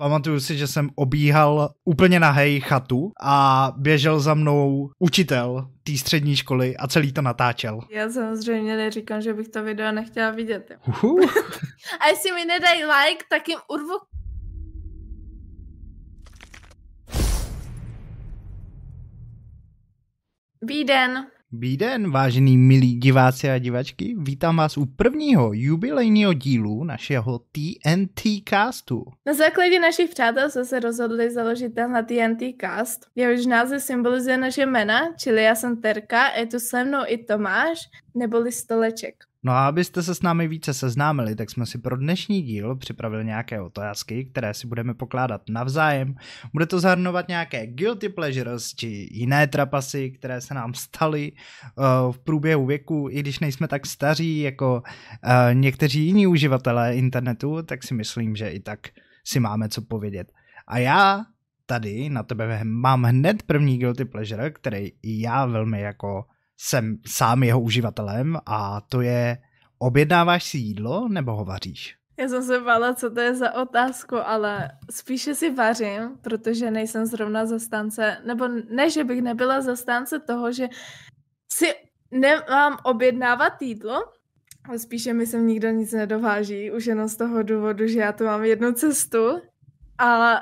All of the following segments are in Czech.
Pamatuju si, že jsem obíhal úplně nahej chatu a běžel za mnou učitel té střední školy a celý to natáčel. Já samozřejmě neříkám, že bych to video nechtěla vidět. A jestli mi nedají like, tak jim urvu Bíden. Bíden, vážený milí diváci a divačky, vítám vás u prvního jubilejního dílu našeho TNT castu. Na základě našich přátel jsme se rozhodli založit tenhle TNT cast. Jehož název symbolizuje naše jména, čili já jsem Terka, je tu se mnou i Tomáš, neboli Stoleček. No a abyste se s námi více seznámili, tak jsme si pro dnešní díl připravili nějaké otázky, které si budeme pokládat navzájem. Bude to zahrnovat nějaké guilty pleasures či jiné trapasy, které se nám staly uh, v průběhu věku, i když nejsme tak staří jako uh, někteří jiní uživatelé internetu, tak si myslím, že i tak si máme co povědět. A já tady na tebe mám hned první guilty pleasure, který já velmi jako jsem sám jeho uživatelem a to je objednáváš si jídlo nebo ho vaříš? Já jsem se bála, co to je za otázku, ale spíše si vařím, protože nejsem zrovna zastánce, nebo ne, že bych nebyla zastánce toho, že si nemám objednávat jídlo, ale spíše mi sem nikdo nic nedováží, už jenom z toho důvodu, že já tu mám jednu cestu a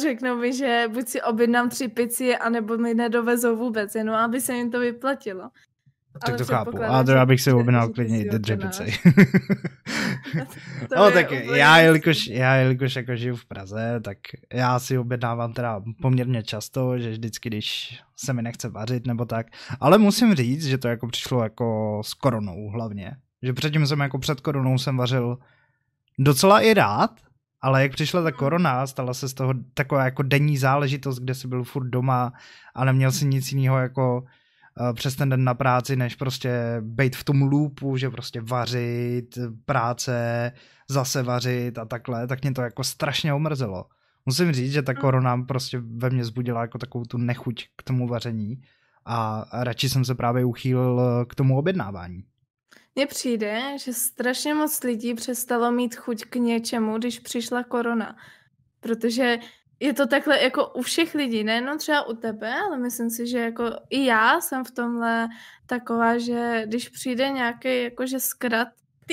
řeknou mi, že buď si objednám tři pici, anebo mi nedovezou vůbec, jenom aby se jim to vyplatilo. Tak to chápu. A to já bych si objednal klidně i ty dvě pici. no tak já jelikož, já jelikož jako žiju v Praze, tak já si objednávám teda poměrně často, že vždycky, když se mi nechce vařit nebo tak. Ale musím říct, že to jako přišlo jako s koronou hlavně. Že předtím jsem jako před koronou jsem vařil docela i rád, ale jak přišla ta korona, stala se z toho taková jako denní záležitost, kde jsi byl furt doma a neměl si nic jiného jako uh, přes ten den na práci, než prostě být v tom loopu, že prostě vařit, práce, zase vařit a takhle, tak mě to jako strašně omrzelo. Musím říct, že ta korona prostě ve mně zbudila jako takovou tu nechuť k tomu vaření a radši jsem se právě uchýlil k tomu objednávání. Mně přijde, že strašně moc lidí přestalo mít chuť k něčemu, když přišla korona. Protože je to takhle jako u všech lidí, nejenom třeba u tebe, ale myslím si, že jako i já jsem v tomhle taková, že když přijde nějaký jakože zkrat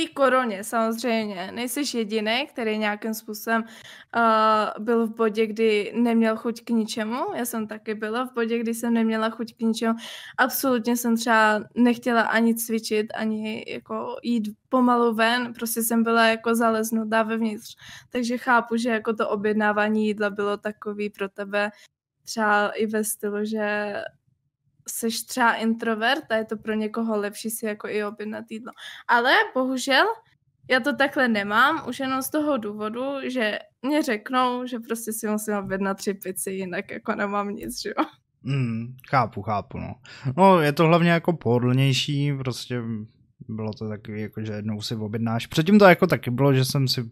té koroně samozřejmě. Nejsi jediný, který nějakým způsobem uh, byl v bodě, kdy neměl chuť k ničemu. Já jsem taky byla v bodě, kdy jsem neměla chuť k ničemu. Absolutně jsem třeba nechtěla ani cvičit, ani jako jít pomalu ven. Prostě jsem byla jako zaleznutá vevnitř. Takže chápu, že jako to objednávání jídla bylo takový pro tebe třeba i ve stylu, že seš třeba introvert a je to pro někoho lepší si jako i objednat jídlo. Ale bohužel já to takhle nemám, už jenom z toho důvodu, že mě řeknou, že prostě si musím objednat tři pici, jinak jako nemám nic, že jo. Mm, chápu, chápu, no. No, je to hlavně jako pohodlnější, prostě bylo to taky, jako, že jednou si objednáš. Předtím to jako taky bylo, že jsem si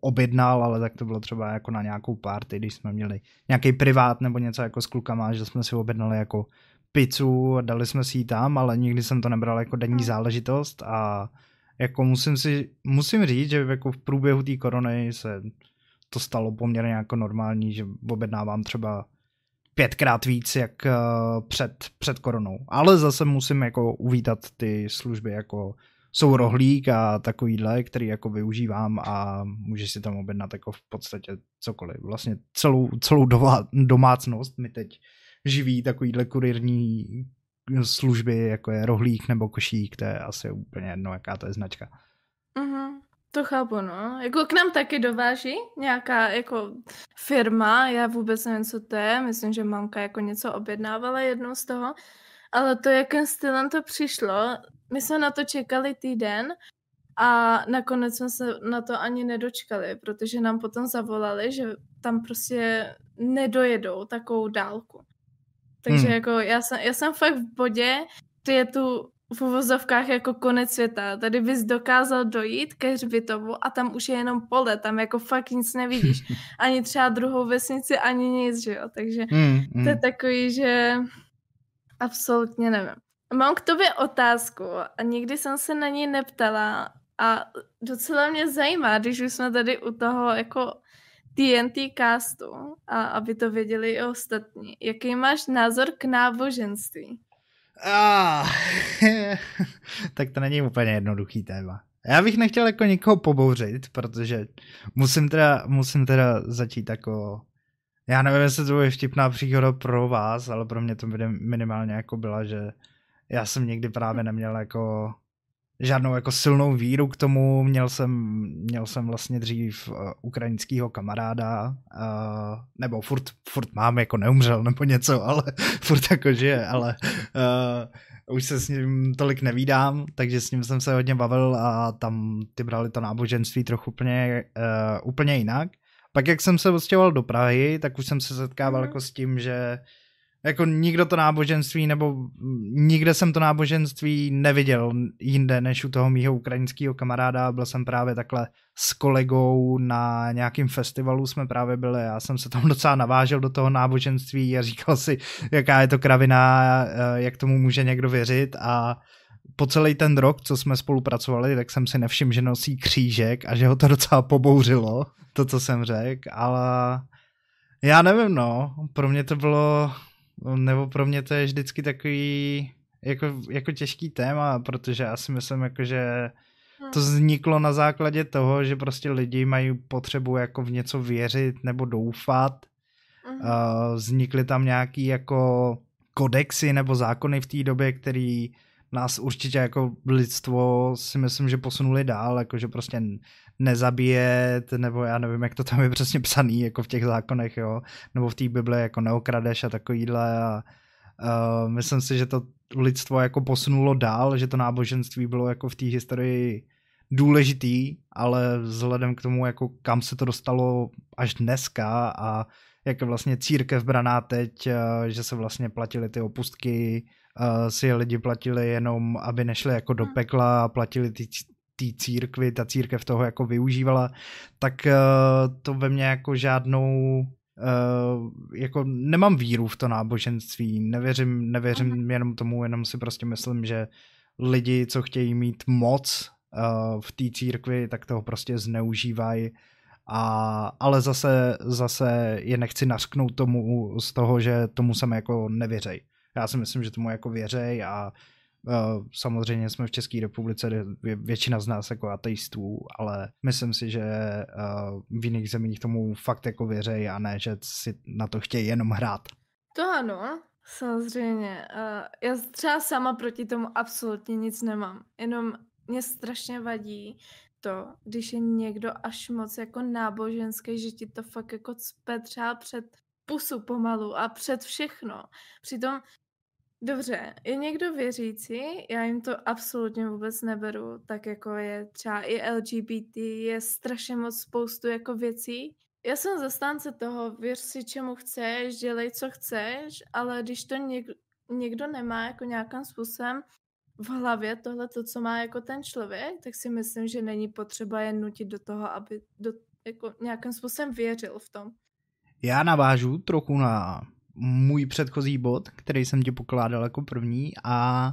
objednal, ale tak to bylo třeba jako na nějakou party, když jsme měli nějaký privát nebo něco jako s klukama, že jsme si objednali jako pizzu, dali jsme si ji tam, ale nikdy jsem to nebral jako denní hmm. záležitost a jako musím si, musím říct, že jako v průběhu té korony se to stalo poměrně jako normální, že objednávám třeba pětkrát víc jak uh, před, před koronou. Ale zase musím jako uvítat ty služby jako jsou rohlík a takovýhle, který jako využívám a můžeš si tam objednat jako v podstatě cokoliv. Vlastně celou, celou domácnost mi teď živí takovýhle kurierní služby, jako je rohlík nebo košík, to je asi úplně jedno, jaká to je značka. Mm-hmm. To chápu, no. Jako k nám taky dováží nějaká jako firma, já vůbec nevím, co to je, myslím, že mamka jako něco objednávala jednou z toho, ale to, jakým stylem to přišlo, my jsme na to čekali týden a nakonec jsme se na to ani nedočkali, protože nám potom zavolali, že tam prostě nedojedou takovou dálku. Takže hmm. jako já jsem, já jsem fakt v bodě, že je tu v uvozovkách jako konec světa. Tady bys dokázal dojít ke hřbitovu a tam už je jenom pole, tam jako fakt nic nevidíš. Ani třeba druhou vesnici, ani nic, že jo. Takže hmm, hmm. to je takový, že absolutně nevím. Mám k tobě otázku a nikdy jsem se na ní neptala a docela mě zajímá, když už jsme tady u toho jako TNT castu a aby to věděli i ostatní. Jaký máš názor k náboženství? Ah, tak to není úplně jednoduchý téma. Já bych nechtěl jako někoho pobouřit, protože musím teda, musím teda začít jako já nevím, jestli to bude vtipná příhoda pro vás, ale pro mě to minimálně jako byla, že já jsem nikdy právě neměl jako žádnou jako silnou víru k tomu. Měl jsem, měl jsem vlastně dřív uh, ukrajinského kamaráda, uh, nebo furt, furt mám, jako neumřel nebo něco, ale furt jako žije, ale uh, už se s ním tolik nevídám, takže s ním jsem se hodně bavil a tam ty brali to náboženství trochu úplně, uh, úplně jinak. Pak jak jsem se odstěhoval do Prahy, tak už jsem se setkával mm. jako s tím, že jako nikdo to náboženství, nebo nikde jsem to náboženství neviděl jinde než u toho mýho ukrajinského kamaráda. Byl jsem právě takhle s kolegou na nějakým festivalu jsme právě byli. Já jsem se tam docela navážel do toho náboženství a říkal si, jaká je to kravina, eh, jak tomu může někdo věřit a po celý ten rok, co jsme spolupracovali, tak jsem si nevšiml, že nosí křížek a že ho to docela pobouřilo, to, co jsem řekl, ale já nevím, no, pro mě to bylo, nebo pro mě to je vždycky takový jako, jako těžký téma, protože já si myslím, jako, že to vzniklo na základě toho, že prostě lidi mají potřebu jako v něco věřit nebo doufat. Uh, vznikly tam nějaký jako kodexy nebo zákony v té době, který nás určitě jako lidstvo si myslím, že posunuli dál, jakože prostě nezabíjet, nebo já nevím, jak to tam je přesně psaný, jako v těch zákonech, jo, nebo v té Bibli jako neokradeš a takovýhle a uh, myslím si, že to lidstvo jako posunulo dál, že to náboženství bylo jako v té historii důležitý, ale vzhledem k tomu, jako kam se to dostalo až dneska a jak je vlastně církev braná teď, že se vlastně platily ty opustky, si lidi platili jenom, aby nešli jako do hmm. pekla a platili ty, ty církvy, ta církev toho jako využívala, tak uh, to ve mně jako žádnou uh, jako nemám víru v to náboženství, nevěřím, nevěřím uh-huh. jenom tomu, jenom si prostě myslím, že lidi, co chtějí mít moc uh, v té církvi, tak toho prostě zneužívají a, ale zase, zase je nechci nařknout tomu z toho, že tomu jsem jako nevěřej. Já si myslím, že tomu jako věřej a Uh, samozřejmě jsme v České republice většina z nás jako ateistů, ale myslím si, že uh, v jiných zemích tomu fakt jako věřej a ne, že si na to chtějí jenom hrát. To ano, samozřejmě. Uh, já třeba sama proti tomu absolutně nic nemám. Jenom mě strašně vadí to, když je někdo až moc jako náboženský, že ti to fakt jako cpe třeba před pusu pomalu a před všechno. Přitom Dobře, je někdo věřící, já jim to absolutně vůbec neberu, tak jako je třeba i LGBT, je strašně moc spoustu jako věcí. Já jsem zastánce toho, věř si čemu chceš, dělej co chceš, ale když to někdo, někdo nemá jako nějakým způsobem v hlavě tohle, to, co má jako ten člověk, tak si myslím, že není potřeba je nutit do toho, aby do, jako nějakým způsobem věřil v tom. Já navážu trochu na můj předchozí bod, který jsem ti pokládal jako první a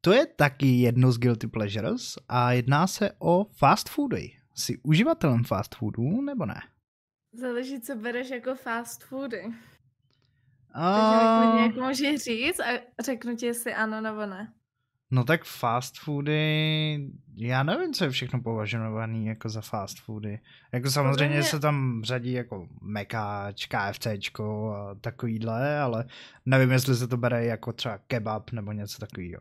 to je taky jedno z Guilty Pleasures a jedná se o fast foody. Jsi uživatelem fast foodů nebo ne? Záleží, co bereš jako fast foody. A... Takže mi můžeš říct a řeknu ti, jestli ano nebo ne. No tak fast foody, já nevím, co je všechno považovaný jako za fast foody. Jako samozřejmě mě... se tam řadí jako mekáč, KFCčko a takovýhle, ale nevím, jestli se to bere jako třeba kebab nebo něco takového.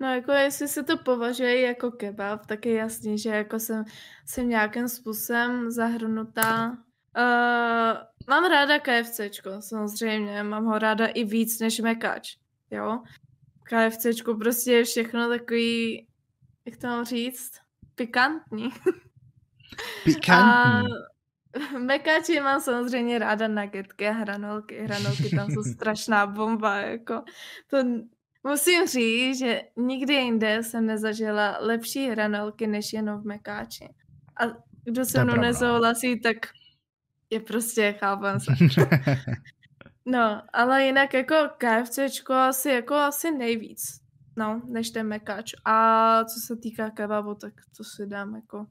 No jako jestli se to považuje jako kebab, tak je jasný, že jako jsem, jsem nějakým způsobem zahrnutá. Uh, mám ráda KFCčko, samozřejmě, mám ho ráda i víc než mekáč, jo. KFCčku prostě je všechno takový, jak to mám říct, pikantní. Pikantní. A mekáči mám samozřejmě ráda nuggetky a hranolky. Hranolky tam jsou strašná bomba, jako. To musím říct, že nikdy jinde jsem nezažila lepší hranolky, než jenom v mekáči. A kdo se mnou nesouhlasí, tak je prostě, chápem se. No, ale jinak jako KFCčko asi jako asi nejvíc. no, než ten mekač. A co se týká kebabu, tak to si dám jako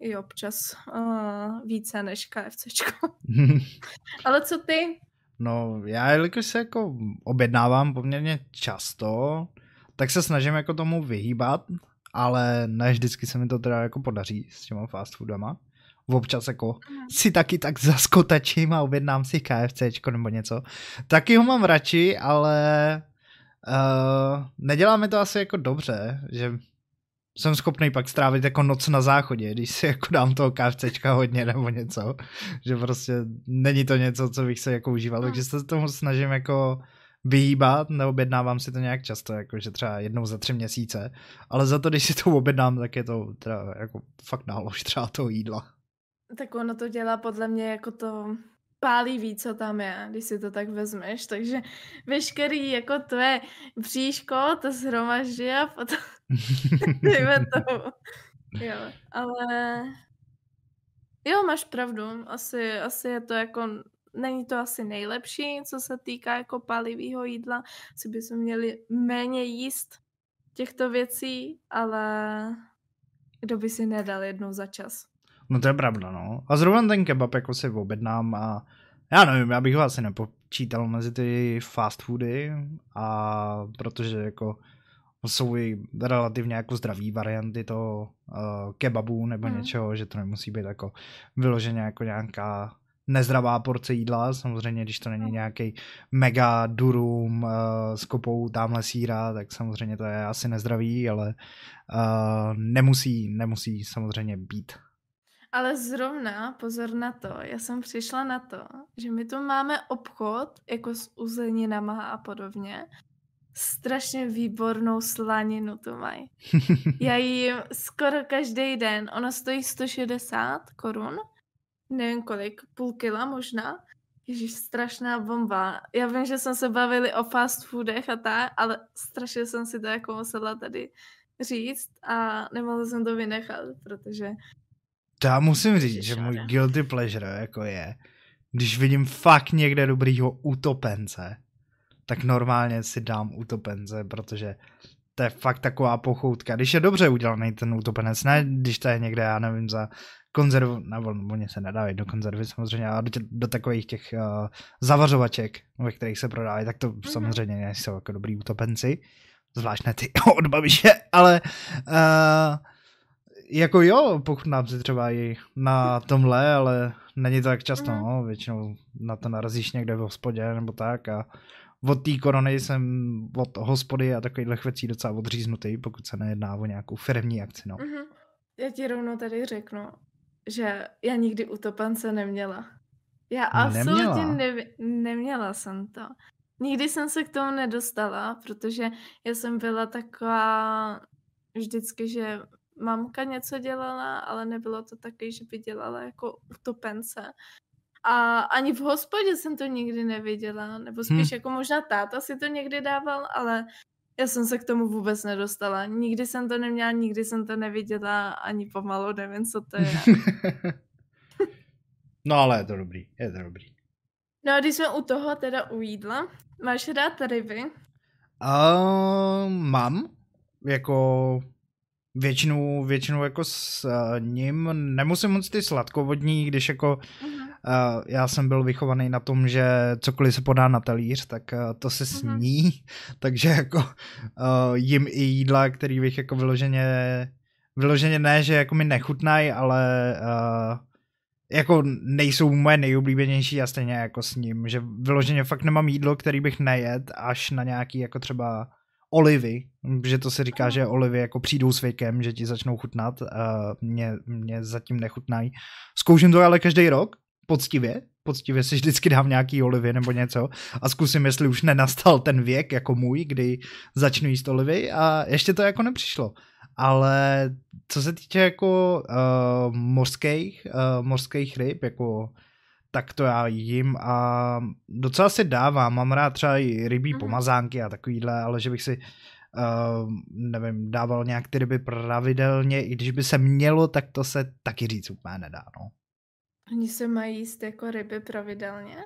i občas uh, více než KFCčko. Ale co ty? No, já jelikož se jako objednávám poměrně často, tak se snažím jako tomu vyhýbat, ale ne vždycky se mi to teda jako podaří s těma fast foodama. Občas jako mm. si taky tak zaskotačím a objednám si KFCčko nebo něco. Taky ho mám radši, ale uh, nedělá mi to asi jako dobře, že jsem schopný pak strávit jako noc na záchodě, když si jako dám toho KFCčka hodně nebo něco, že prostě není to něco, co bych se jako užíval, takže se tomu snažím jako vyhýbat, neobjednávám si to nějak často, jakože třeba jednou za tři měsíce, ale za to, když si to objednám, tak je to teda jako fakt nálož třeba toho jídla. Tak ono to dělá podle mě jako to pálivý, co tam je, když si to tak vezmeš, takže veškerý jako tvé bříško to zhromaždí a potom dejme to. Jo, ale jo, máš pravdu, asi, asi je to jako není to asi nejlepší, co se týká jako palivého jídla. Asi bychom měli méně jíst těchto věcí, ale kdo by si nedal jednou za čas. No to je pravda, no. A zrovna ten kebab jako si objednám a já nevím, já bych ho asi nepočítal mezi ty fast foody a protože jako jsou i relativně jako zdraví varianty toho uh, kebabu nebo mm. něčeho, že to nemusí být jako vyloženě jako nějaká nezdravá porce jídla, samozřejmě, když to není no. nějaký mega durum uh, s kopou tamhle síra, tak samozřejmě to je asi nezdravý, ale uh, nemusí, nemusí samozřejmě být. Ale zrovna, pozor na to, já jsem přišla na to, že my tu máme obchod jako s uzeninama a podobně. Strašně výbornou slaninu tu mají. Já jim skoro každý den, ono stojí 160 korun, nevím kolik, půl kila možná. Ježíš, strašná bomba. Já vím, že jsme se bavili o fast foodech a tak, ale strašně jsem si to jako musela tady říct a nemohla jsem to vynechat, protože... To já musím říct, že můj guilty pleasure jako je, když vidím fakt někde dobrýho utopence, tak normálně si dám utopence, protože to je fakt taková pochoutka. Když je dobře udělaný ten utopenec, ne když to je někde, já nevím, za konzervu, nebo oni se nedávají do konzervy samozřejmě, ale do, tě, do takových těch uh, zavařovaček, ve kterých se prodávají, tak to mm-hmm. samozřejmě nejsou jako dobrý utopenci, zvlášť ne ty od babiše, ale uh, jako jo, pochutnám si třeba i na tomhle, ale není to tak často, mm. no, většinou na to narazíš někde v hospodě nebo tak a od té korony jsem od hospody a takovýchhle věcí docela odříznutý, pokud se nejedná o nějakou firmní akci, no. Mm-hmm. Já ti rovnou tady řeknu, že já nikdy utopence neměla. Já absolutně neměla. neměla jsem to. Nikdy jsem se k tomu nedostala, protože já jsem byla taková vždycky, že mamka něco dělala, ale nebylo to taky, že by dělala jako utopence. A ani v hospodě jsem to nikdy neviděla, nebo spíš hmm. jako možná táta si to někdy dával, ale já jsem se k tomu vůbec nedostala. Nikdy jsem to neměla, nikdy jsem to neviděla, ani pomalu nevím, co to je. no ale je to dobrý, je to dobrý. No a když jsme u toho teda u jídla, máš rád ryby? Uh, mám, jako většinou, většinou jako s uh, ním nemusím moc ty sladkovodní, když jako uh-huh. Uh, já jsem byl vychovaný na tom, že cokoliv se podá na talíř, tak uh, to se mhm. sní, mm-hmm. takže jako uh, jim i jídla, který bych jako vyloženě, vyloženě ne, že jako mi nechutnají, ale uh, jako nejsou moje nejoblíbenější a stejně jako s ním, že vyloženě fakt nemám jídlo, který bych nejet až na nějaký jako třeba olivy, že to se říká, že olivy jako přijdou s věkem, že ti začnou chutnat, uh, mě, mě zatím nechutnají. Zkouším to ale každý rok, poctivě, poctivě si vždycky dám nějaký olivy nebo něco a zkusím, jestli už nenastal ten věk jako můj, kdy začnu jíst olivy a ještě to jako nepřišlo. Ale co se týče jako uh, mořských, uh, mořských ryb, jako tak to já jím a docela si dávám, mám rád třeba i rybí mm-hmm. pomazánky a takovýhle, ale že bych si uh, nevím, dával nějak ty ryby pravidelně, i když by se mělo, tak to se taky říct úplně nedá, no. Oni se mají jíst jako ryby pravidelně?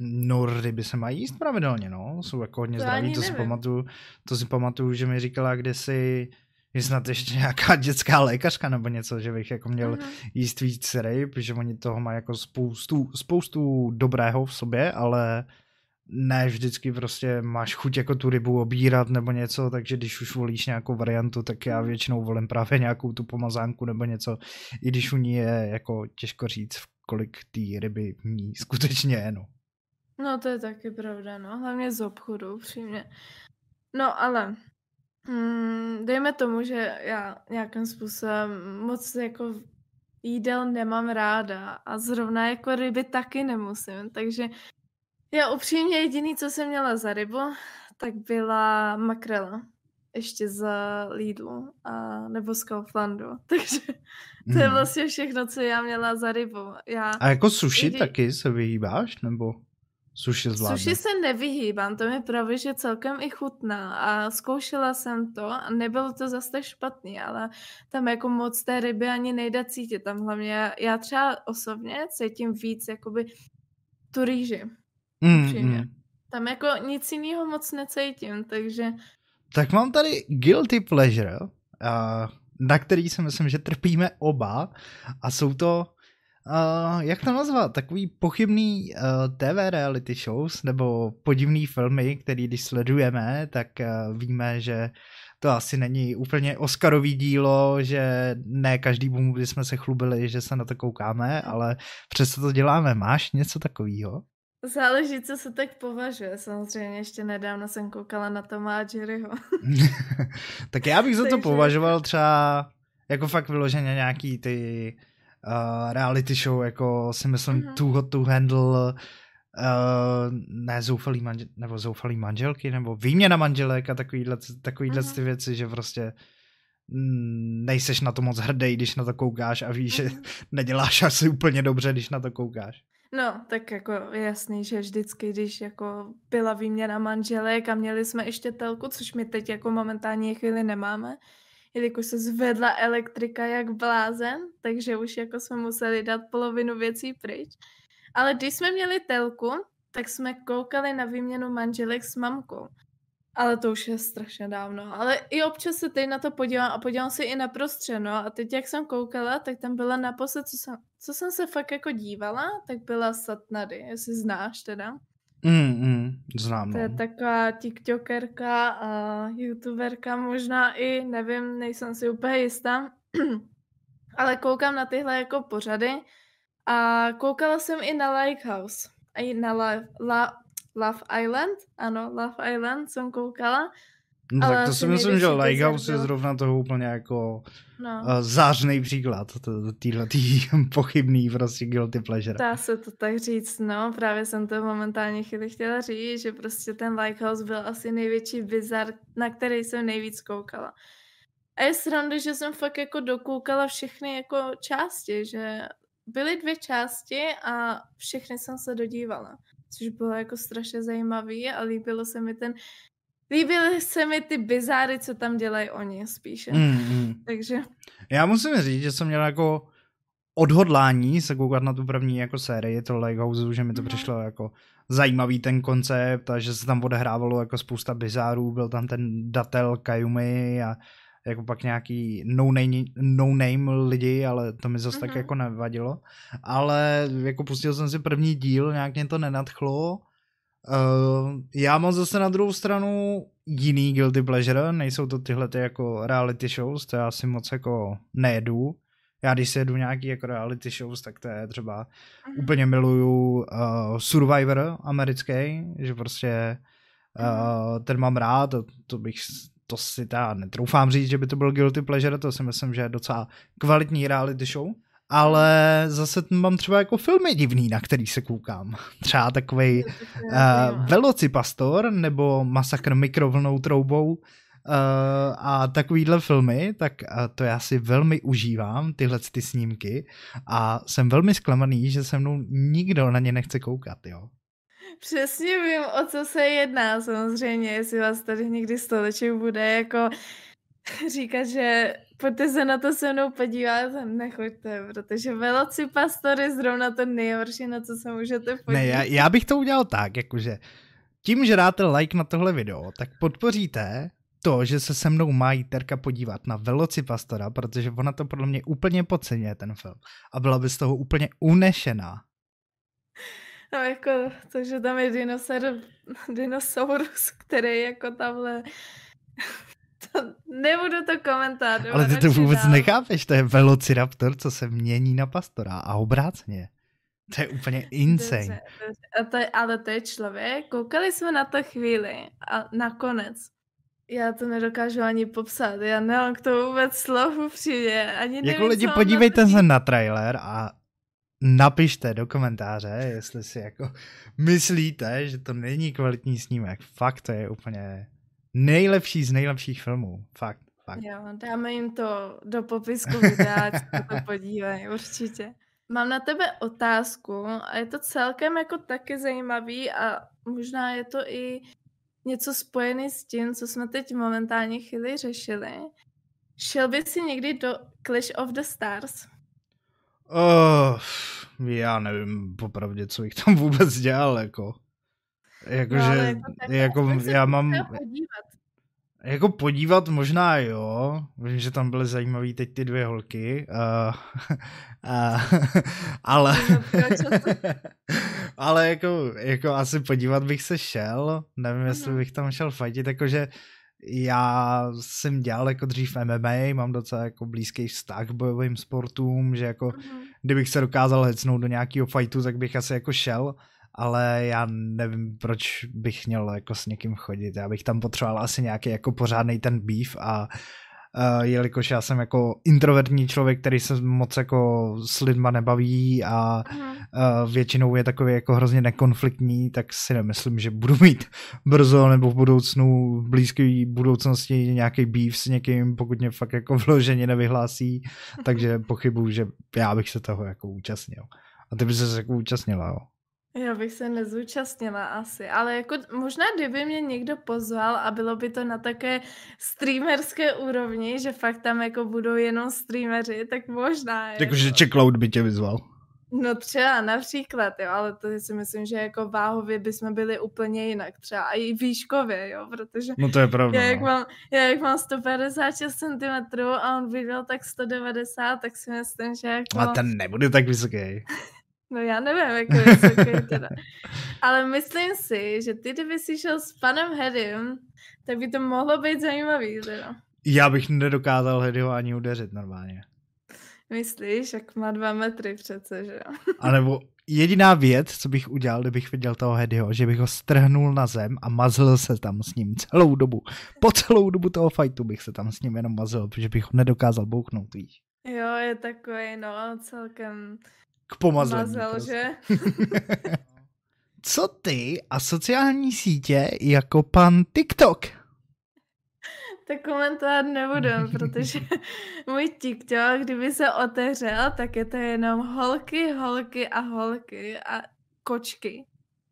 No, ryby se mají jíst pravidelně, no. Jsou jako hodně To zdraví, to si pamatuju, to si pamatuju, že mi říkala kdysi, je snad ještě nějaká dětská lékařka nebo něco, že bych jako měl Mhm. jíst víc ryb, že oni toho mají jako spoustu, spoustu dobrého v sobě, ale ne vždycky prostě máš chuť jako tu rybu obírat nebo něco, takže když už volíš nějakou variantu, tak já Mhm. většinou volím právě nějakou tu pomazánku nebo něco, i když u ní je jako těžko říct, kolik té ryby v ní skutečně je, no. No to je taky pravda, no. Hlavně z obchodu, upřímně. No ale mm, dejme tomu, že já nějakým způsobem moc jako jídel nemám ráda a zrovna jako ryby taky nemusím, takže já upřímně jediný, co jsem měla za rybu, tak byla makrela. Ještě za Lidlu a nebo z Kauflandu. Takže to je Mhm. vlastně všechno, co já měla za rybu. Já A jako sushi i kdy- taky se vyhýbáš, nebo sushi zvládneš? Suši se nevyhýbám, to mi právě, že celkem i chutná a zkoušela jsem to a nebylo to zase tak špatný, ale tam jako moc té ryby ani nejde cítit, tam hlavně já, já třeba osobně cítím víc jakoby tu rýži, Mm, mm. tam jako nic jiného moc necítím, takže Tak mám tady guilty pleasure, a na který si myslím, že trpíme oba a jsou to, uh, jak to nazvat, takový pochybný uh, TV reality shows nebo podivný filmy, který když sledujeme, tak uh, víme, že to asi není úplně Oscarový dílo, že ne každý by jsme se chlubili, že se na to koukáme, ale přesto to děláme. Máš něco takového? záleží, co se tak považuje. Samozřejmě ještě nedávno jsem koukala na Toma a Jerryho. tak já bych za to Takže- považoval třeba jako fakt vyloženě nějaký ty uh, reality show, jako si myslím Mhm. Too Hot to Handle, uh, ne zoufalý manžel, nebo zoufalý manželky, nebo výměna manželek a takovýhle, takovýhle Mhm. ty věci, že prostě mm, nejseš na to moc hrdý, když na to koukáš a víš, že Mhm. neděláš asi úplně dobře, když na to koukáš. No, tak jako je jasný, že vždycky, když jako byla výměna manželek a měli jsme ještě telku, což my teď jako momentálně chvíli nemáme, jelikož se zvedla elektrika jak blázen, takže už jako jsme museli dát polovinu věcí pryč. Ale když jsme měli telku, tak jsme koukali na výměnu manželek s mamkou. Ale to už je strašně dávno. Ale i občas se teď na to podívám a podívám se i na prostřeno. A teď, jak jsem koukala, tak tam byla naposled, co jsem, co jsem se fakt jako dívala, tak byla Satnady, jestli znáš teda. Mm, mm, znám, To je no. taková tiktokerka a youtuberka, možná i, nevím, nejsem si úplně jistá, ale koukám na tyhle jako pořady a koukala jsem i na Lighthouse, a i na La, La, Love Island, ano, Love Island jsem koukala, No, ale tak to si myslím, že Lighthouse je zrovna toho úplně jako no. uh, zářný příklad téhle pochybný prostě guilty pleasure. Dá se to tak říct, no, právě jsem to momentálně chvíli chtěla říct, že prostě ten Lighthouse byl asi největší bizar, na který jsem nejvíc koukala. A je sranda, že jsem fakt jako dokoukala všechny jako části, že byly dvě části a všechny jsem se dodívala, což bylo jako strašně zajímavý a líbilo se mi ten, líbily se mi ty bizáry, co tam dělají oni spíše. Mm, mm. Takže Já musím říct, že jsem měl jako odhodlání se koukat na tu první jako sérii to Lighthouse, že mi to Mhm. přišlo jako zajímavý ten koncept a že se tam odehrávalo jako spousta bizárů, byl tam ten datel Kayumi a jako pak nějaký no-name, no-name lidi, ale to mi zase tak Mhm. jako nevadilo. Ale jako pustil jsem si první díl, nějak mě to nenadchlo. Uh, já mám zase na druhou stranu jiný guilty pleasure, nejsou to tyhle ty jako reality shows, to já si moc jako nejedu. Já když si jedu nějaký jako reality shows, tak to je třeba Mhm. úplně miluju uh, Survivor americký, že prostě uh, ten mám rád, to, to bych to si teda netroufám říct, že by to byl guilty pleasure, to si myslím, že je docela kvalitní reality show, ale zase mám třeba jako filmy divný, na který se koukám. Třeba takový to je uh, zajímavé. Velocipastor nebo Masakr mikrovlnou troubou uh, a takovýhle filmy, tak uh, to já si velmi užívám, tyhle ty snímky a jsem velmi zklamaný, že se mnou nikdo na ně nechce koukat, jo. Přesně vím, o co se jedná samozřejmě, jestli vás tady někdy stoleček bude jako říkat, že pojďte se na to se mnou podívat, nechoďte, protože Velocipastor je zrovna to nejhorší, na co se můžete podívat. Ne, já, já bych to udělal tak, jakože tím, že dáte like na tohle video, tak podpoříte to, že se se mnou má Terka podívat na Velocipastora, protože ona to podle mě úplně podceňuje ten film a byla by z toho úplně unešená. No jako to, že tam je dinosaur, dinosaurus, který jako tamhle to, nebudu to komentovat. Ale ty to vůbec dál. nechápeš, to je Velociraptor, co se mění na pastora a obráceně. To je úplně insane. Dobře, dobře. A to je, ale to je člověk. Koukali jsme na to chvíli a nakonec. Já to nedokážu ani popsat. Já nemám k tomu vůbec slov upřímně. Ani jako nevím, lidi, podívejte se na trailer a napište do komentáře, jestli si jako myslíte, že to není kvalitní snímek. Fakt to je úplně nejlepší z nejlepších filmů. Fakt, fakt. Jo, dáme jim to do popisku videa, se to podívají, určitě. Mám na tebe otázku a je to celkem jako taky zajímavý a možná je to i něco spojené s tím, co jsme teď momentálně chvíli řešili. Šel by si někdy do Clash of the Stars? Oh, já nevím popravdě, co bych tam vůbec dělal, jako. Jakože, no, jako, jako já mám... Podívat. Jako podívat možná jo, vím, že tam byly zajímavé teď ty dvě holky, uh, uh, ale, ale jako, jako asi podívat bych se šel, nevím, jestli bych tam šel fajtit, jakože já jsem dělal jako dřív MMA, mám docela jako blízký vztah k bojovým sportům, že jako uh-huh. kdybych se dokázal hecnout do nějakého fightu, tak bych asi jako šel, ale já nevím, proč bych měl jako s někým chodit. Já bych tam potřeboval asi nějaký jako pořádný ten beef a Uh, jelikož já jsem jako introvertní člověk, který se moc jako s lidma nebaví a uh, většinou je takový jako hrozně nekonfliktní, tak si nemyslím, že budu mít brzo nebo v budoucnu, v blízké budoucnosti nějaký beef s někým, pokud mě fakt jako vloženě nevyhlásí, takže pochybuju, že já bych se toho jako účastnil. A ty bys se jako účastnila, jo? Já bych se nezúčastnila asi, ale jako možná kdyby mě někdo pozval a bylo by to na také streamerské úrovni, že fakt tam jako budou jenom streameři, tak možná. Jakože jako... Checkloud by tě vyzval. No třeba například, jo, ale to si myslím, že jako váhově bychom byli úplně jinak, třeba i výškově, jo, protože no to je pravda, já, jak no. mám, já jak mám 156 cm a on viděl tak 190, tak si myslím, že jako... A ten nebude tak vysoký. No já nevím, jak je teda. Ale myslím si, že ty, kdyby si šel s panem Hedym, tak by to mohlo být zajímavý teda. Já bych nedokázal Hedyho ani udeřit normálně. Myslíš, jak má dva metry přece, že jo? A nebo jediná věc, co bych udělal, kdybych viděl toho Hedyho, že bych ho strhnul na zem a mazl se tam s ním celou dobu. Po celou dobu toho fightu bych se tam s ním jenom mazl, protože bych ho nedokázal bouchnout, víš. Jo, je takový, no, celkem k pomazlení. Mazel, prostě. že? Co ty a sociální sítě jako pan TikTok? Tak komentovat nebudu, protože můj TikTok, kdyby se otevřel, tak je to jenom holky, holky a holky a kočky.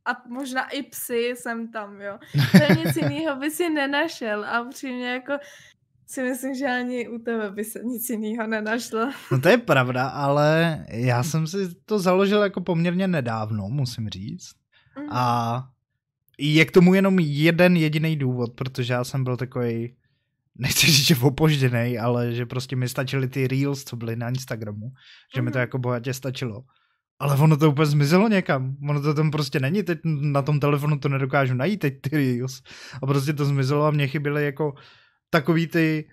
A možná i psy jsem tam, jo. To nic jiného by si nenašel a upřímně jako si myslím, že ani u tebe by se nic jiného nenašlo. No to je pravda, ale já jsem si to založil jako poměrně nedávno, musím říct. Mm-hmm. A je k tomu jenom jeden jediný důvod, protože já jsem byl takový, nechci říct, že opožděný, ale že prostě mi stačily ty reels, co byly na Instagramu, že mi to mhm. jako bohatě stačilo. Ale ono to úplně zmizelo někam. Ono to tam prostě není. Teď na tom telefonu to nedokážu najít, teď ty reels. A prostě to zmizelo a mě chyběly jako takový ty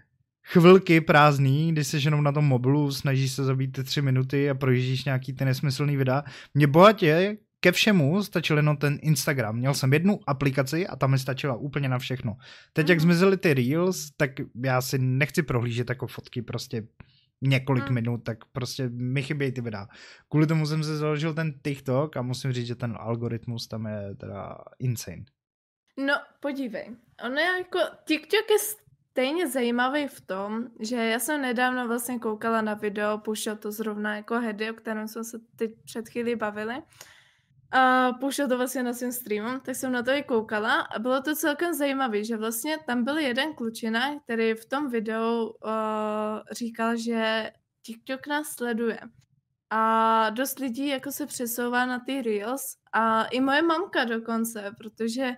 chvilky prázdný, kdy jsi jenom na tom mobilu, snažíš se zabít ty tři minuty a projíždíš nějaký ty nesmyslný videa. Mě bohatě ke všemu stačil jenom ten Instagram. Měl jsem jednu aplikaci a tam mi stačila úplně na všechno. Teď, jak mhm. zmizely ty Reels, tak já si nechci prohlížet jako fotky prostě několik mm. minut, tak prostě mi chybějí ty videa. Kvůli tomu jsem si založil ten TikTok a musím říct, že ten algoritmus tam je teda insane. No, podívej. Ono je jako, TikTok je stejně zajímavý v tom, že já jsem nedávno vlastně koukala na video, pušel to zrovna jako Hedy, o kterém jsme se teď před chvíli bavili. a pouštěl to vlastně na svém streamu, tak jsem na to i koukala a bylo to celkem zajímavé, že vlastně tam byl jeden klučina, který v tom videu uh, říkal, že TikTok nás sleduje. A dost lidí jako se přesouvá na ty Reels a i moje mamka dokonce, protože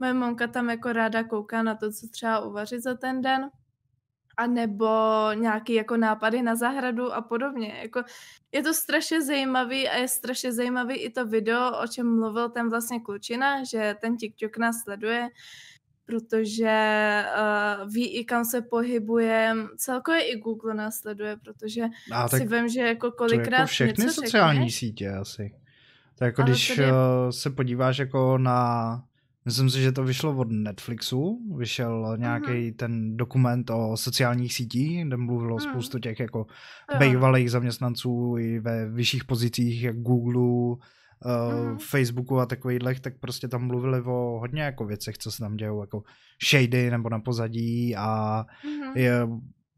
moje mamka tam jako ráda kouká na to, co třeba uvařit za ten den a nebo nějaký jako nápady na zahradu a podobně. Jako, je to strašně zajímavý a je strašně zajímavý i to video, o čem mluvil ten vlastně klučina, že ten TikTok nás sleduje, protože uh, ví i kam se pohybujeme, celkově i Google nás sleduje, protože a si vím, že jako kolikrát to jako všechny něco sociální řekneš, sítě asi. Tak jako když tedy... uh, se podíváš jako na Myslím si, že to vyšlo od Netflixu, vyšel nějaký uh-huh. ten dokument o sociálních sítích, kde mluvilo uh-huh. spoustu těch jako uh-huh. bývalých zaměstnanců i ve vyšších pozicích, jak Google, uh. Facebooku a takových, tak prostě tam mluvili o hodně jako věcech, co se tam dějou, jako shady nebo na pozadí a uh-huh. je,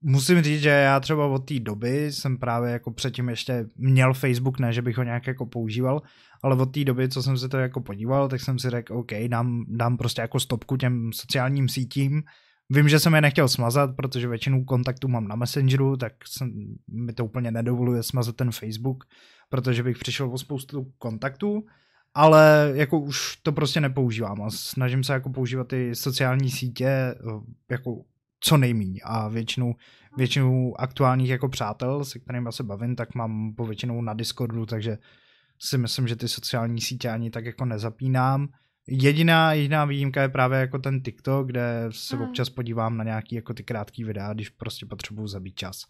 musím říct, že já třeba od té doby jsem právě jako předtím ještě měl Facebook, ne, že bych ho nějak jako používal, ale od té doby, co jsem se to jako podíval, tak jsem si řekl, OK, dám, dám prostě jako stopku těm sociálním sítím. Vím, že jsem je nechtěl smazat, protože většinu kontaktů mám na Messengeru, tak jsem, mi to úplně nedovoluje smazat ten Facebook, protože bych přišel o spoustu kontaktů, ale jako už to prostě nepoužívám a snažím se jako používat ty sociální sítě eh, jako co nejméně a většinu, většinu aktuálních jako přátel, se kterými se bavím, tak mám po většinou na Discordu, takže si myslím, že ty sociální sítě ani tak jako nezapínám. Jediná, jediná výjimka je právě jako ten TikTok, kde se mm. občas podívám na nějaký jako ty krátký videa, když prostě potřebuju zabít čas.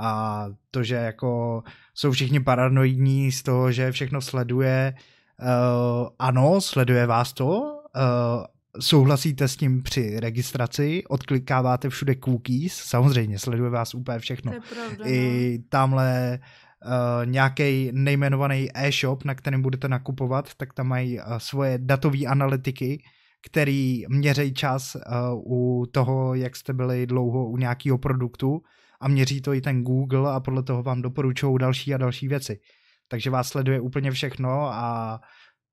A to, že jako jsou všichni paranoidní z toho, že všechno sleduje, uh, ano, sleduje vás to, uh, souhlasíte s tím při registraci, odklikáváte všude cookies, samozřejmě sleduje vás úplně všechno. To je pravda, I no. tamhle uh, nějaký nejmenovaný e-shop, na kterém budete nakupovat, tak tam mají uh, svoje datové analytiky, který měří čas uh, u toho, jak jste byli dlouho u nějakého produktu a měří to i ten Google a podle toho vám doporučují další a další věci. Takže vás sleduje úplně všechno a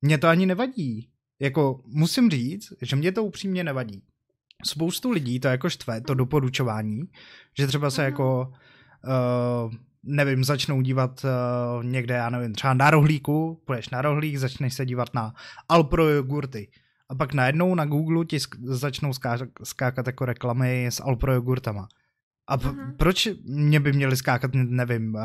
mě to ani nevadí. Jako musím říct, že mě to upřímně nevadí. Spoustu lidí to jako štve, to doporučování, že třeba se jako uh, nevím, začnou dívat uh, někde, já nevím, třeba na rohlíku, půjdeš na rohlík, začneš se dívat na Alpro jogurty. A pak najednou na Google ti sk- začnou ská- skákat jako reklamy s Alpro jogurtama. A p- uh-huh. proč mě by měly skákat, nevím, uh,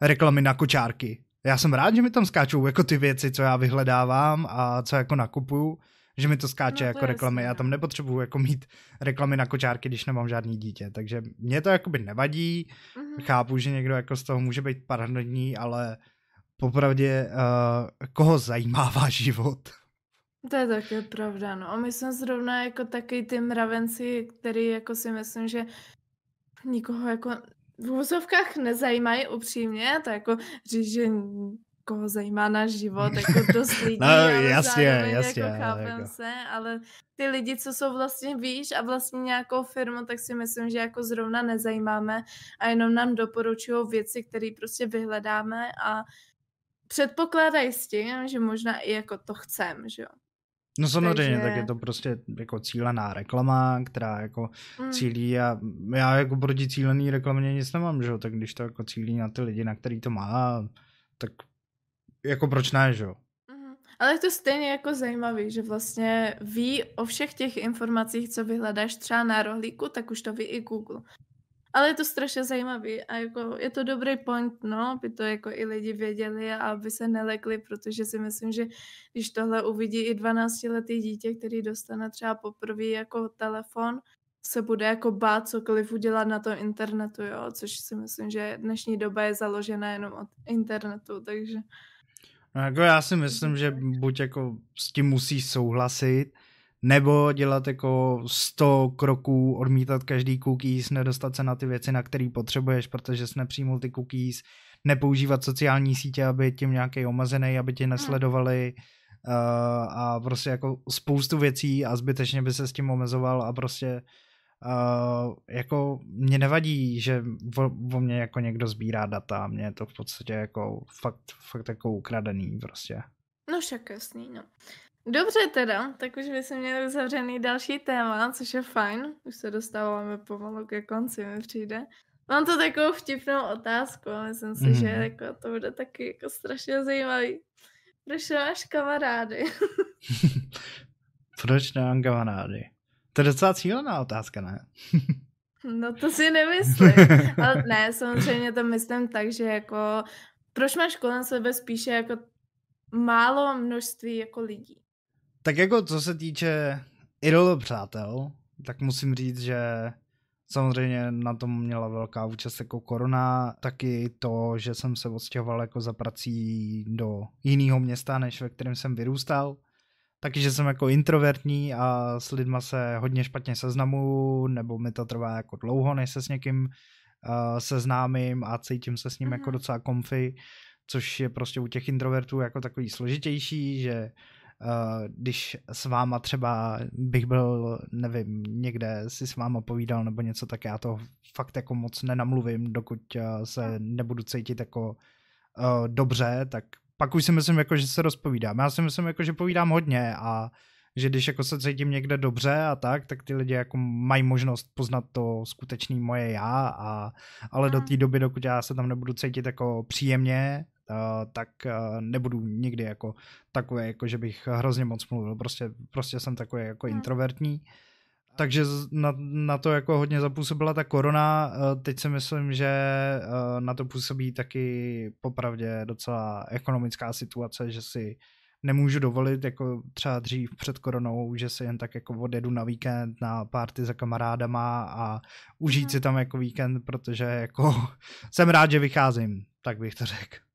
reklamy na kočárky? Já jsem rád, že mi tam skáčou jako ty věci, co já vyhledávám a co jako nakupuju, že mi to skáče no, to jako reklamy. Jasný. Já tam nepotřebuju jako mít reklamy na kočárky, když nemám žádný dítě. Takže mě to jakoby nevadí. Mm-hmm. Chápu, že někdo jako z toho může být paranoidní, ale popravdě uh, koho zajímá váš život? To je také pravda, no. A my jsme zrovna jako taky ty mravenci, který jako si myslím, že nikoho jako v úzovkách nezajímají upřímně, to jako říct, že koho zajímá náš život, jako dost lidí, no, ale jasně, jasně, jako chápem jako. se, ale ty lidi, co jsou vlastně víš a vlastně nějakou firmu, tak si myslím, že jako zrovna nezajímáme a jenom nám doporučují věci, které prostě vyhledáme a předpokládají s tím, že možná i jako to chcem, že jo. No samozřejmě, Takže... tak je to prostě jako cílená reklama, která jako mm. cílí a já jako proti cílený reklamě nic nemám, že jo, tak když to jako cílí na ty lidi, na který to má, tak jako proč ne, že jo. Mm. Ale je to stejně jako zajímavý, že vlastně ví o všech těch informacích, co vyhledáš třeba na rohlíku, tak už to ví i Google. Ale je to strašně zajímavý a jako je to dobrý point, no, aby to jako i lidi věděli a aby se nelekli, protože si myslím, že když tohle uvidí i 12-letý dítě, který dostane třeba poprvé jako telefon, se bude jako bát cokoliv udělat na tom internetu, jo, což si myslím, že dnešní doba je založena jenom od internetu, takže... No jako já si myslím, že buď jako s tím musíš souhlasit, nebo dělat jako 100 kroků, odmítat každý cookies, nedostat se na ty věci, na které potřebuješ, protože jsi nepřijmul ty cookies, nepoužívat sociální sítě, aby tím nějaký omezený, aby tě hmm. nesledovali uh, a prostě jako spoustu věcí a zbytečně by se s tím omezoval a prostě uh, jako mě nevadí, že o, o mě jako někdo sbírá data, mě je to v podstatě jako fakt, fakt jako ukradený prostě. No však jasný, no. Dobře teda, tak už by se měli uzavřený další téma, což je fajn. Už se dostáváme pomalu ke konci, mi přijde. Mám to takovou vtipnou otázku a myslím si, mm. že mhm. jako to bude taky jako strašně zajímavý. Proč máš kamarády? Proč nemám kamarády? To je docela cílená otázka, ne? no to si nemyslím. Ale ne, samozřejmě to myslím tak, že jako proč máš kolem sebe spíše jako málo množství jako lidí? Tak jako co se týče idol přátel, tak musím říct, že samozřejmě na tom měla velká účast jako korona, taky to, že jsem se odstěhoval jako za prací do jiného města, než ve kterém jsem vyrůstal. Taky, že jsem jako introvertní a s lidma se hodně špatně seznamu, nebo mi to trvá jako dlouho, než se s někým uh, seznámím a cítím se s ním mm-hmm. jako mhm. docela komfy, což je prostě u těch introvertů jako takový složitější, že Uh, když s váma třeba bych byl, nevím, někde si s váma povídal nebo něco, tak já to fakt jako moc nenamluvím, dokud uh, se nebudu cítit jako uh, dobře, tak pak už si myslím, jako, že se rozpovídám. Já si myslím, jako, že povídám hodně a že když jako se cítím někde dobře a tak, tak ty lidi jako mají možnost poznat to skutečný moje já, a, ale do té doby, dokud já se tam nebudu cítit jako příjemně, tak uh, nebudu nikdy jako takový, jako že bych hrozně moc mluvil. Prostě, prostě jsem takový jako introvertní. Takže na, na to jako hodně zapůsobila ta korona. Uh, teď si myslím, že na to působí taky popravdě docela ekonomická situace, že si nemůžu dovolit, jako třeba dřív před koronou, že si jen tak jako odjedu na víkend na party za kamarádama a užít si tam jako víkend, protože jako jsem rád, že vycházím, tak bych to řekl.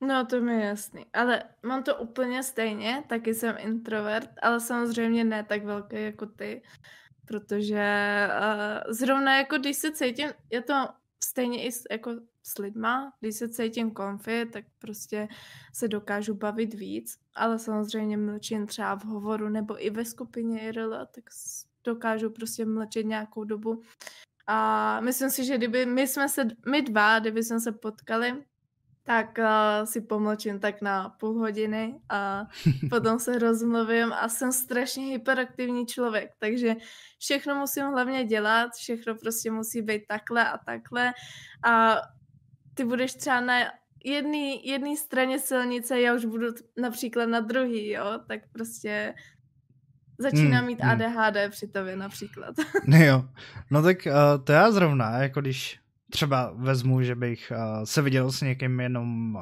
No, to mi je jasný. Ale mám to úplně stejně, taky jsem introvert, ale samozřejmě ne tak velký jako ty, protože uh, zrovna jako když se cítím, je to stejně i s, jako s lidma, když se cítím konfy, tak prostě se dokážu bavit víc, ale samozřejmě mlčím třeba v hovoru nebo i ve skupině IRL, tak dokážu prostě mlčet nějakou dobu. A myslím si, že kdyby my jsme se, my dva, kdyby jsme se potkali, tak uh, si pomlčím tak na půl hodiny a potom se rozmluvím a jsem strašně hyperaktivní člověk, takže všechno musím hlavně dělat, všechno prostě musí být takhle a takhle a ty budeš třeba na jedné jedný straně silnice, já už budu například na druhý, jo, tak prostě začínám hmm, mít ADHD hmm. při tobě například. Ne jo, no tak uh, to já zrovna, jako když třeba vezmu, že bych uh, se viděl s někým jenom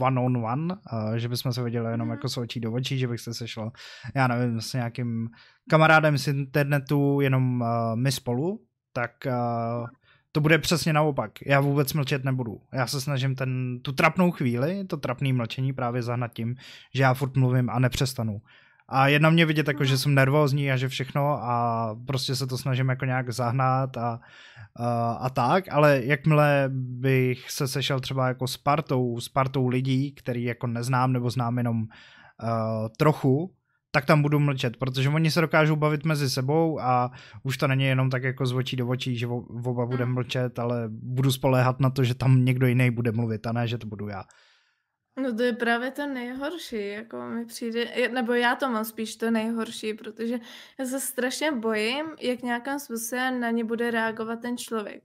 one on one, uh, že bychom se viděli jenom mm. jako s očí do očí, že bych se sešel, já nevím, s nějakým kamarádem z internetu, jenom uh, my spolu, tak uh, to bude přesně naopak. Já vůbec mlčet nebudu. Já se snažím ten, tu trapnou chvíli, to trapné mlčení právě zahnat tím, že já furt mluvím a nepřestanu. A jedna mě vidět jako, že jsem nervózní a že všechno a prostě se to snažím jako nějak zahnat a, a, a tak, ale jakmile bych se sešel třeba jako s partou, s partou lidí, který jako neznám nebo znám jenom uh, trochu, tak tam budu mlčet, protože oni se dokážou bavit mezi sebou a už to není jenom tak jako z očí do očí, že oba budeme mlčet, ale budu spoléhat na to, že tam někdo jiný bude mluvit a ne, že to budu já. No to je právě to nejhorší, jako mi přijde, nebo já to mám spíš to nejhorší, protože já se strašně bojím, jak nějakým způsobem na ně bude reagovat ten člověk.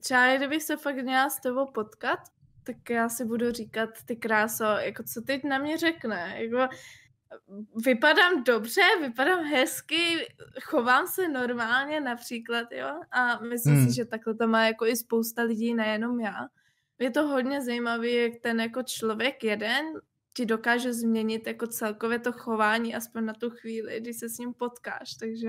Třeba kdybych se fakt měla s tebou potkat, tak já si budu říkat, ty kráso, jako co teď na mě řekne, jako vypadám dobře, vypadám hezky, chovám se normálně například, jo, a myslím hmm. si, že takhle to má jako i spousta lidí, nejenom já je to hodně zajímavé, jak ten jako člověk jeden ti dokáže změnit jako celkově to chování, aspoň na tu chvíli, když se s ním potkáš, takže,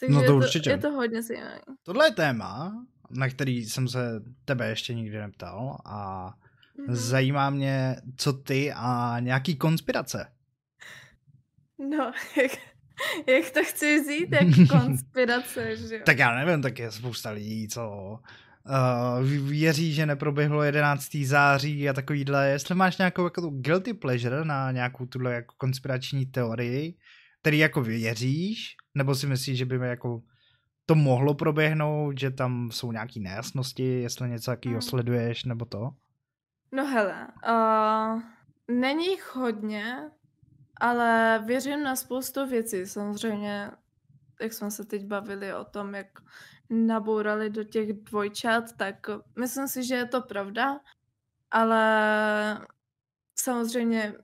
takže no to je, to, určitě. je to hodně zajímavé. Tohle je téma, na který jsem se tebe ještě nikdy neptal a mm-hmm. zajímá mě, co ty a nějaký konspirace. No, jak, jak to chci vzít, jak konspirace, že jo? Tak já nevím, tak je spousta lidí, co uh, věří, že neproběhlo 11. září a takovýhle. Jestli máš nějakou jako guilty pleasure na nějakou tuhle jako konspirační teorii, který jako věříš, nebo si myslíš, že by mi jako to mohlo proběhnout, že tam jsou nějaké nejasnosti, jestli něco takového hmm. sleduješ, nebo to? No hele, uh, není jich hodně, ale věřím na spoustu věcí. Samozřejmě, jak jsme se teď bavili o tom, jak nabourali do těch dvojčat, tak myslím si, že je to pravda, ale samozřejmě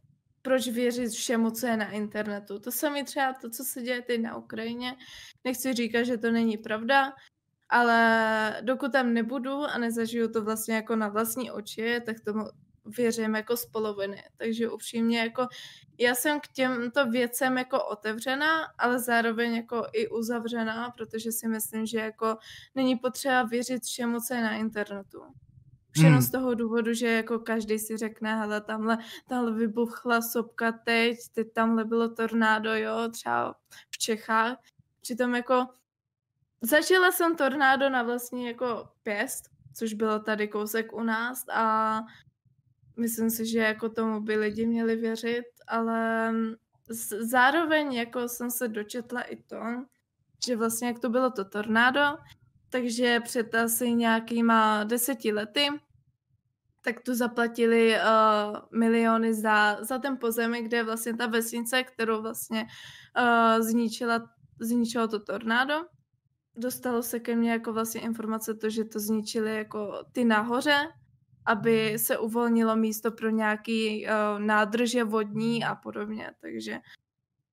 proč věřit všemu, co je na internetu. To samé třeba to, co se děje teď na Ukrajině. Nechci říkat, že to není pravda, ale dokud tam nebudu a nezažiju to vlastně jako na vlastní oči, tak tomu věřím jako z poloviny. Takže upřímně jako já jsem k těmto věcem jako otevřená, ale zároveň jako i uzavřená, protože si myslím, že jako není potřeba věřit všemu, co je na internetu. Všechno hmm. z toho důvodu, že jako každý si řekne, hele, tamhle, tamhle vybuchla sopka teď, teď tamhle bylo tornádo, jo, třeba v Čechách. Přitom jako zažila jsem tornádo na vlastní jako pěst, což bylo tady kousek u nás a myslím si, že jako tomu by lidi měli věřit, ale zároveň jako jsem se dočetla i to, že vlastně jak to bylo to tornádo, takže před asi nějakýma deseti lety tak tu zaplatili uh, miliony za, za ten pozemek, kde je vlastně ta vesnice, kterou vlastně uh, zničila, zničilo to tornádo. Dostalo se ke mně jako vlastně informace to, že to zničili jako ty nahoře, aby se uvolnilo místo pro nějaký uh, nádrže vodní a podobně, takže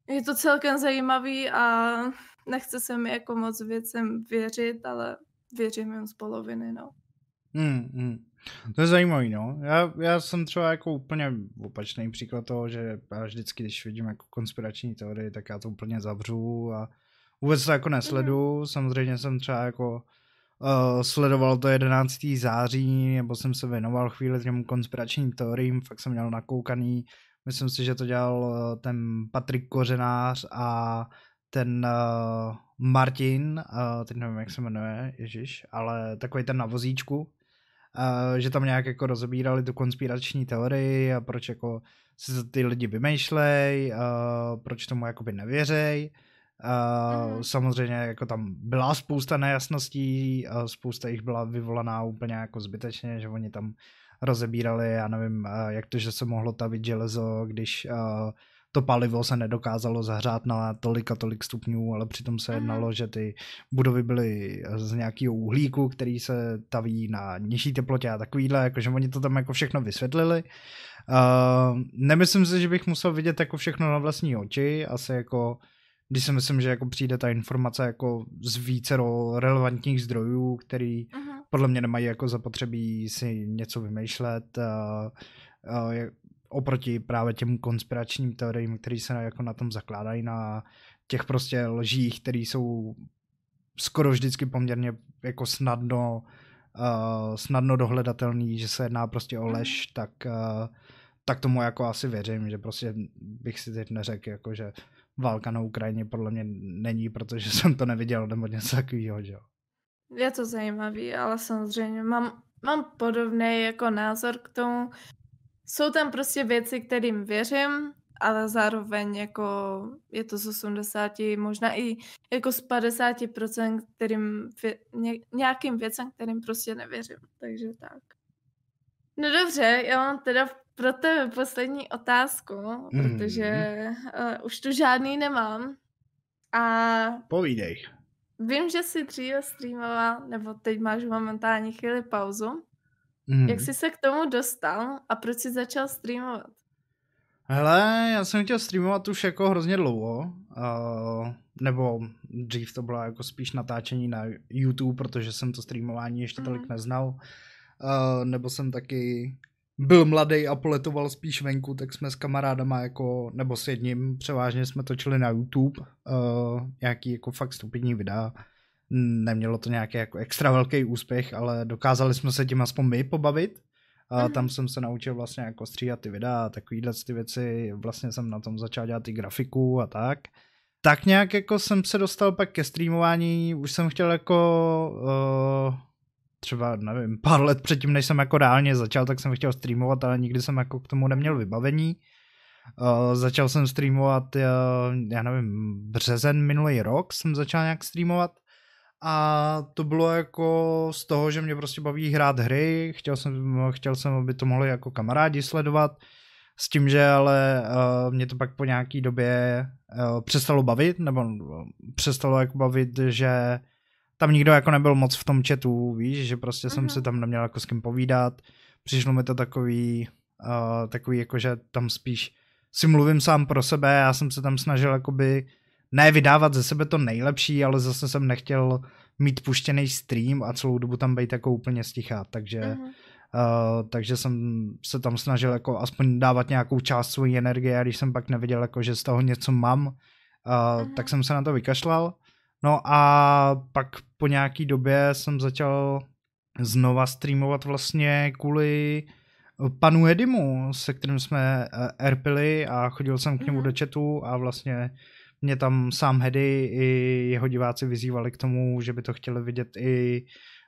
je to celkem zajímavý a nechce se mi jako moc věcem věřit, ale věřím jim z poloviny, no. Hmm, hmm. To je zajímavý, no. Já, já jsem třeba jako úplně opačný příklad toho, že já vždycky, když vidím jako konspirační teorie, tak já to úplně zavřu a vůbec to jako nesledu. Mm. Samozřejmě jsem třeba jako uh, sledoval to 11. září, nebo jsem se věnoval chvíli těm konspiračním teoriím, fakt jsem měl nakoukaný. Myslím si, že to dělal uh, ten Patrik Kořenář a ten uh, Martin, uh, teď nevím, jak se jmenuje, Ježíš, ale takový ten na vozíčku, uh, že tam nějak jako rozebírali tu konspirační teorii a proč jako si ty lidi vymýšlej, uh, proč tomu jakoby nevěřej. Uh, mm. Samozřejmě jako tam byla spousta nejasností, uh, spousta jich byla vyvolaná úplně jako zbytečně, že oni tam rozebírali, já nevím, uh, jak to, že se mohlo tavit železo, když uh, to palivo se nedokázalo zahřát na tolik a tolik stupňů, ale přitom se jednalo, že ty budovy byly z nějakého uhlíku, který se taví na nižší teplotě a takovýhle, jakože oni to tam jako všechno vysvětlili. Uh, nemyslím si, že bych musel vidět jako všechno na vlastní oči, asi jako když si myslím, že jako přijde ta informace jako z více relevantních zdrojů, který uh-huh. podle mě nemají jako zapotřebí si něco vymýšlet. Uh, uh, oproti právě těm konspiračním teoriím, které se jako na tom zakládají, na těch prostě lžích, které jsou skoro vždycky poměrně jako snadno uh, snadno dohledatelný, že se jedná prostě o lež, tak, uh, tak tomu jako asi věřím, že prostě bych si teď neřekl, jako že válka na Ukrajině podle mě není, protože jsem to neviděl nebo něco takového, že jo. Je to zajímavý, ale samozřejmě mám, mám podobný jako názor k tomu, jsou tam prostě věci, kterým věřím, ale zároveň jako je to z 80, možná i jako z 50%, kterým, nějakým věcem, kterým prostě nevěřím. Takže tak. No dobře, já mám teda pro tebe poslední otázku, mm. protože uh, už tu žádný nemám. A... Povídej. Vím, že jsi dříve streamoval, nebo teď máš momentálně chvíli pauzu. Mm. Jak jsi se k tomu dostal a proč jsi začal streamovat? Hele, já jsem chtěl streamovat už jako hrozně dlouho, uh, nebo dřív to bylo jako spíš natáčení na YouTube, protože jsem to streamování ještě mm. tolik neznal, uh, nebo jsem taky byl mladý a poletoval spíš venku, tak jsme s kamarádama jako, nebo s jedním převážně jsme točili na YouTube uh, nějaký jako fakt stupidní videa, nemělo to nějaký jako extra velký úspěch, ale dokázali jsme se tím aspoň my pobavit. A mm. tam jsem se naučil vlastně jako stříhat ty videa a takovýhle ty věci, vlastně jsem na tom začal dělat i grafiku a tak. Tak nějak jako jsem se dostal pak ke streamování, už jsem chtěl jako uh, třeba, nevím, pár let předtím, než jsem jako reálně začal, tak jsem chtěl streamovat, ale nikdy jsem jako k tomu neměl vybavení. Uh, začal jsem streamovat, uh, já nevím, březen minulý rok jsem začal nějak streamovat a to bylo jako z toho, že mě prostě baví hrát hry, chtěl jsem, chtěl jsem aby to mohli jako kamarádi sledovat, s tím, že ale uh, mě to pak po nějaký době uh, přestalo bavit, nebo přestalo jako bavit, že tam nikdo jako nebyl moc v tom chatu, víš, že prostě uh-huh. jsem se tam neměl jako s kým povídat, přišlo mi to takový, uh, takový jako, že tam spíš si mluvím sám pro sebe, já jsem se tam snažil jakoby ne vydávat ze sebe to nejlepší, ale zase jsem nechtěl mít puštěný stream a celou dobu tam být jako úplně stichá, takže uh-huh. uh, takže jsem se tam snažil jako aspoň dávat nějakou část své energie a když jsem pak neviděl jako, že z toho něco mám, uh, uh-huh. tak jsem se na to vykašlal. No a pak po nějaký době jsem začal znova streamovat vlastně kvůli panu Edimu, se kterým jsme uh, erpili a chodil jsem k němu uh-huh. do chatu a vlastně mě tam sám Hedy i jeho diváci vyzývali k tomu, že by to chtěli vidět i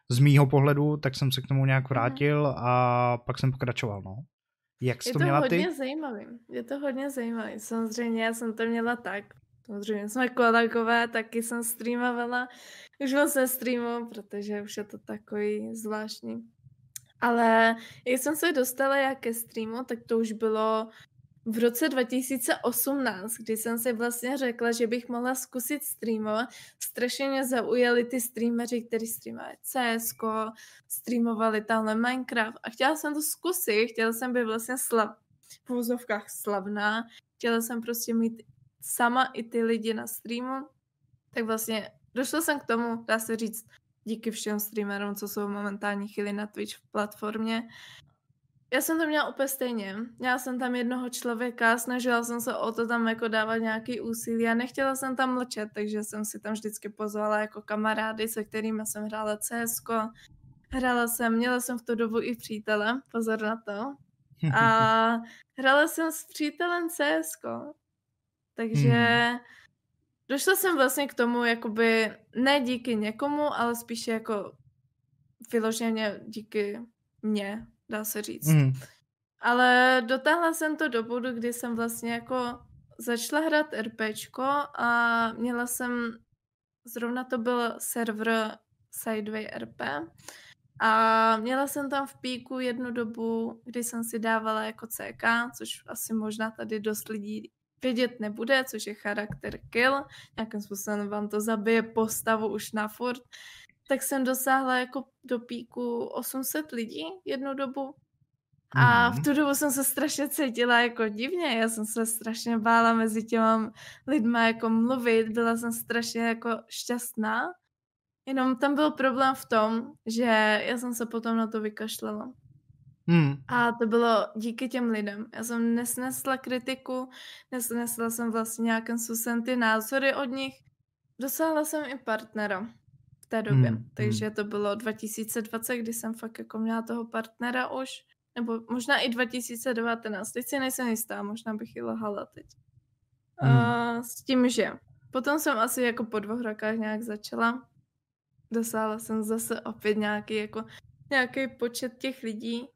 z mýho pohledu, tak jsem se k tomu nějak mhm. vrátil a pak jsem pokračoval, no. Jak jsi je to, měla ty? Je to hodně zajímavý, je to hodně zajímavý. Samozřejmě já jsem to měla tak, samozřejmě jsme kolegové, taky jsem streamovala, už moc se streamu, protože už je to takový zvláštní. Ale jak jsem se dostala jak ke streamu, tak to už bylo v roce 2018, kdy jsem si vlastně řekla, že bych mohla zkusit streamovat, strašně mě zaujali ty streameři, kteří streamovali CS, streamovali tamhle Minecraft. A chtěla jsem to zkusit, chtěla jsem být vlastně slav, v úzovkách slavná, chtěla jsem prostě mít sama i ty lidi na streamu, tak vlastně došla jsem k tomu, dá se říct, díky všem streamerům, co jsou momentálně chvíli na Twitch v platformě, já jsem to měla úplně stejně. Měla jsem tam jednoho člověka, snažila jsem se o to tam jako dávat nějaký úsilí a nechtěla jsem tam mlčet, takže jsem si tam vždycky pozvala jako kamarády, se kterými jsem hrála CS. Hrála jsem, měla jsem v tu dobu i přítele, pozor na to. A hrála jsem s přítelem CS. Takže hmm. došla jsem vlastně k tomu, jakoby ne díky někomu, ale spíše jako vyloženě díky mně, dá se říct. Mm. Ale dotáhla jsem to do bodu, kdy jsem vlastně jako začala hrát RPčko a měla jsem, zrovna to byl server Sideway RP a měla jsem tam v píku jednu dobu, kdy jsem si dávala jako CK, což asi možná tady dost lidí vědět nebude, což je charakter kill, nějakým způsobem vám to zabije postavu už na furt tak jsem dosáhla jako do píku 800 lidí jednu dobu. A v mhm. tu dobu jsem se strašně cítila jako divně, já jsem se strašně bála mezi těma lidma jako mluvit, byla jsem strašně jako šťastná. Jenom tam byl problém v tom, že já jsem se potom na to vykašlala. Hmm. A to bylo díky těm lidem. Já jsem nesnesla kritiku, nesnesla jsem vlastně nějakým způsobem ty názory od nich. Dosáhla jsem i partnera v té době. Hmm, hmm. Takže to bylo 2020, kdy jsem fakt jako měla toho partnera už. Nebo možná i 2019. Teď si nejsem jistá, možná bych i lahala teď. Hmm. Uh, s tím, že potom jsem asi jako po dvou rokách nějak začala. Dosáhla jsem zase opět nějaký jako nějaký počet těch lidí.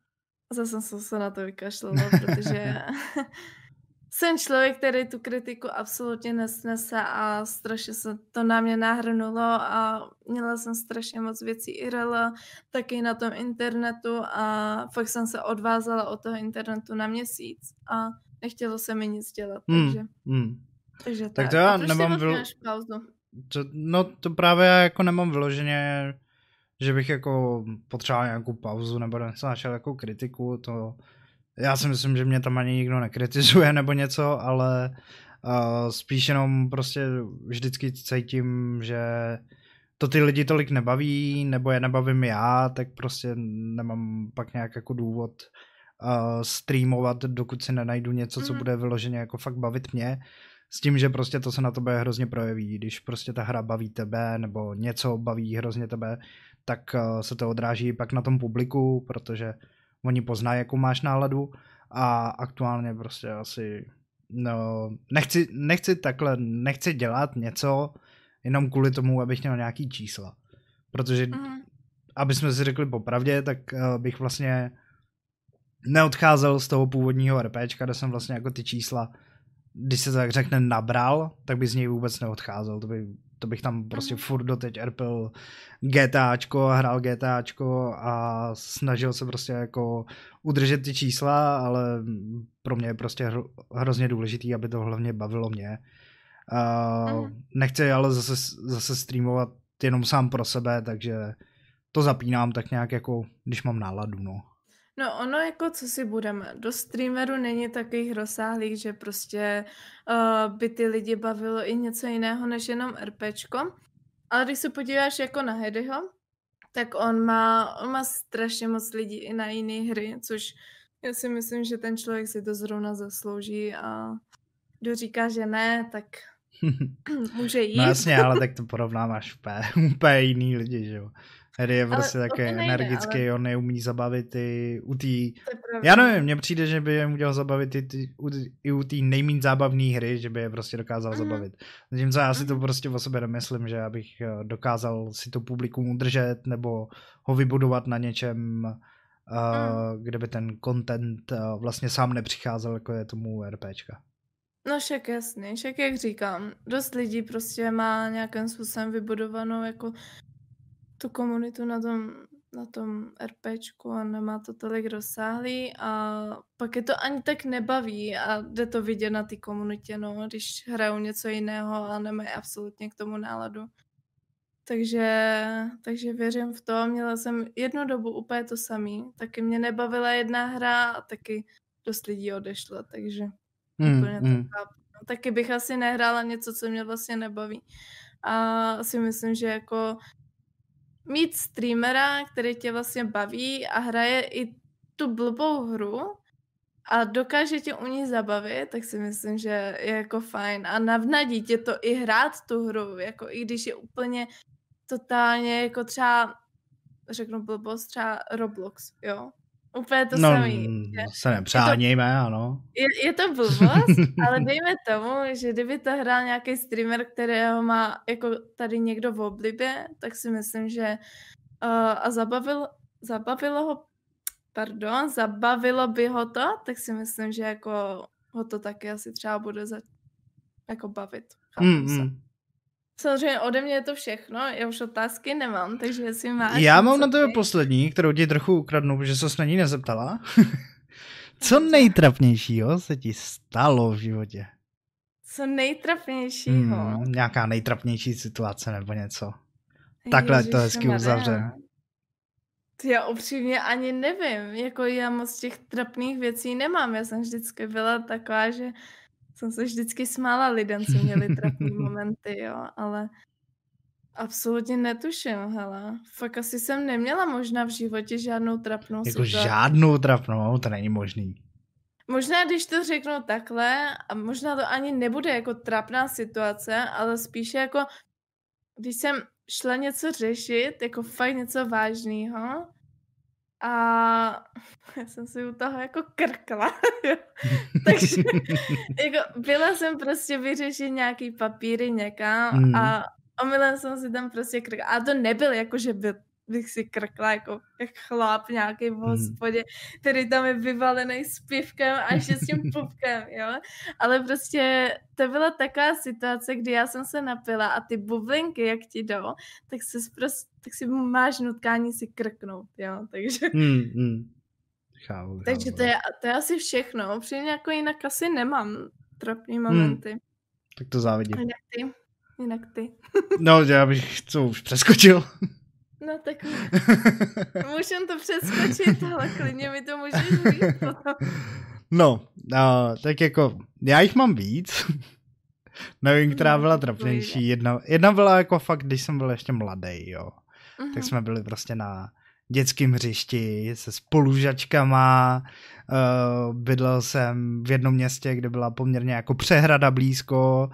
Zase jsem se na to vykašlala, protože jsem člověk, který tu kritiku absolutně nesnese a strašně se to na mě nahrnulo a měla jsem strašně moc věcí IRL, taky na tom internetu a fakt jsem se odvázala od toho internetu na měsíc a nechtělo se mi nic dělat, hmm, takže... Hmm. takže tak. tak to já nemám vylo... pauzu? To, no to právě já jako nemám vyloženě, že bych jako potřeboval nějakou pauzu nebo našel jako kritiku, to já si myslím, že mě tam ani nikdo nekritizuje nebo něco, ale uh, spíš jenom prostě vždycky cítím, že to ty lidi tolik nebaví, nebo je nebavím já, tak prostě nemám pak nějak jako důvod uh, streamovat, dokud si nenajdu něco, co mhm. bude vyloženě jako fakt bavit mě. S tím, že prostě to se na tebe hrozně projeví. Když prostě ta hra baví tebe, nebo něco baví hrozně tebe, tak uh, se to odráží pak na tom publiku, protože oni poznají, jakou máš náladu a aktuálně prostě asi no, nechci, nechci takhle, nechci dělat něco jenom kvůli tomu, abych měl nějaký čísla. Protože, mm. aby jsme si řekli popravdě, tak uh, bych vlastně neodcházel z toho původního RPčka, kde jsem vlastně jako ty čísla, když se tak řekne nabral, tak by z něj vůbec neodcházel. To by to bych tam prostě mm. furt doteď RPL GTAčko, hrál GTAčko a snažil se prostě jako udržet ty čísla, ale pro mě je prostě hro, hrozně důležitý, aby to hlavně bavilo mě. Uh, mm. Nechci ale zase, zase streamovat jenom sám pro sebe, takže to zapínám tak nějak jako, když mám náladu, no. No ono jako, co si budeme, do streameru není takových rozsáhlých, že prostě uh, by ty lidi bavilo i něco jiného než jenom RPčko. Ale když se podíváš jako na Hedyho, tak on má, on má strašně moc lidí i na jiné hry, což já si myslím, že ten člověk si to zrovna zaslouží a kdo říká, že ne, tak může jít. No jasně, ale tak to porovnáváš úplně, úplně jiný lidi, že jo. Harry je prostě taky energický, ale... on neumí zabavit i u té... Já nevím, mně přijde, že by je udělal zabavit i, ty, i u té nejméně zábavné hry, že by je prostě dokázal mm. zabavit. Zatímco já si to mhm. prostě o sobě nemyslím, že abych eh, dokázal si to publikum udržet nebo ho vybudovat na něčem, uh, mm. kde by ten content uh, vlastně sám nepřicházel, jako je tomu RPčka. No však jasný, však jak říkám, dost lidí prostě má nějakým způsobem vybudovanou jako tu komunitu na tom, na tom RPčku a nemá to tolik rozsáhlý a pak je to ani tak nebaví a jde to vidět na té komunitě, no, když hrajou něco jiného a nemají absolutně k tomu náladu. Takže, takže věřím v to. Měla jsem jednu dobu úplně to samý. Taky mě nebavila jedna hra a taky dost lidí odešlo, takže mm, úplně mm. to chápu. No, taky bych asi nehrála něco, co mě vlastně nebaví. A si myslím, že jako mít streamera, který tě vlastně baví a hraje i tu blbou hru a dokáže tě u ní zabavit, tak si myslím, že je jako fajn. A navnadí tě to i hrát tu hru, jako i když je úplně totálně jako třeba, řeknu blbost, třeba Roblox, jo. Úplně to no, samý. No, se nepřánějme, je to, ano. Je, je to blbost, ale dejme tomu, že kdyby to hrál nějaký streamer, kterého má jako tady někdo v oblibě, tak si myslím, že uh, a zabavil, zabavilo ho, pardon, zabavilo by ho to, tak si myslím, že jako ho to taky asi třeba bude za, jako bavit. Mm, mm. Samozřejmě ode mě je to všechno, já už otázky nemám, takže jestli máš... Já mám na tebe ty... poslední, kterou ti trochu ukradnu, protože se na ní nezeptala. Co nejtrapnějšího se ti stalo v životě? Co nejtrapnějšího? Hmm, nějaká nejtrapnější situace nebo něco. Takhle Ježiš, to hezky uzavře. Já upřímně ani nevím, jako já moc těch trapných věcí nemám, já jsem vždycky byla taková, že jsem se vždycky smála lidem, co měli trapné momenty, jo, ale absolutně netuším, hele. Fakt asi jsem neměla možná v životě žádnou trapnou Jako situaci. žádnou trapnou, to není možný. Možná, když to řeknu takhle, a možná to ani nebude jako trapná situace, ale spíše jako, když jsem šla něco řešit, jako fakt něco vážného, a já jsem si u toho jako krkla. Takže jako byla jsem prostě vyřešit nějaký papíry někam mm. a omylem jsem si tam prostě krkla. A to nebyl jako, že byl bych si krkla jako jak chlap nějaký v hmm. hospodě, který tam je vyvalený s pivkem a ještě s tím pupkem, jo. Ale prostě to byla taková situace, kdy já jsem se napila a ty bublinky, jak ti jdou, tak, se prostě, tak si máš nutkání si krknout, jo. Takže... Mm, mm. Chápu. Takže to je, to je asi všechno. Při jako jinak asi nemám trapný momenty. Mm. Tak to závidím. Jinak ty. Jinak ty. no, já bych to už přeskočil. No tak můžem to přeskočit, ale klidně mi to můžeš říct potom. No, uh, tak jako, já jich mám víc. Nevím, která byla trapnější. Jedna, jedna byla jako fakt, když jsem byl ještě mladý, jo. Uh-huh. Tak mhm. jsme byli prostě na dětském hřišti se spolužačkama. Uh, bydlel jsem v jednom městě, kde byla poměrně jako přehrada blízko